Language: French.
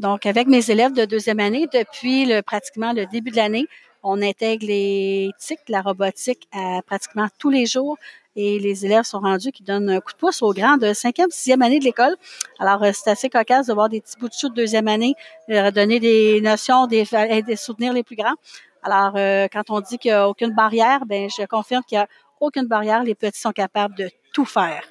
Donc, avec mes élèves de deuxième année, depuis le, pratiquement le début de l'année, on intègre les TIC, la robotique, à pratiquement tous les jours. Et les élèves sont rendus qui donnent un coup de pouce aux grands de cinquième, sixième année de l'école. Alors, euh, c'est assez cocasse de voir des petits bouts de chou de deuxième année, euh, donner des notions, des, des soutenir les plus grands. Alors, euh, quand on dit qu'il n'y a aucune barrière, ben je confirme qu'il n'y a aucune barrière. Les petits sont capables de tout faire.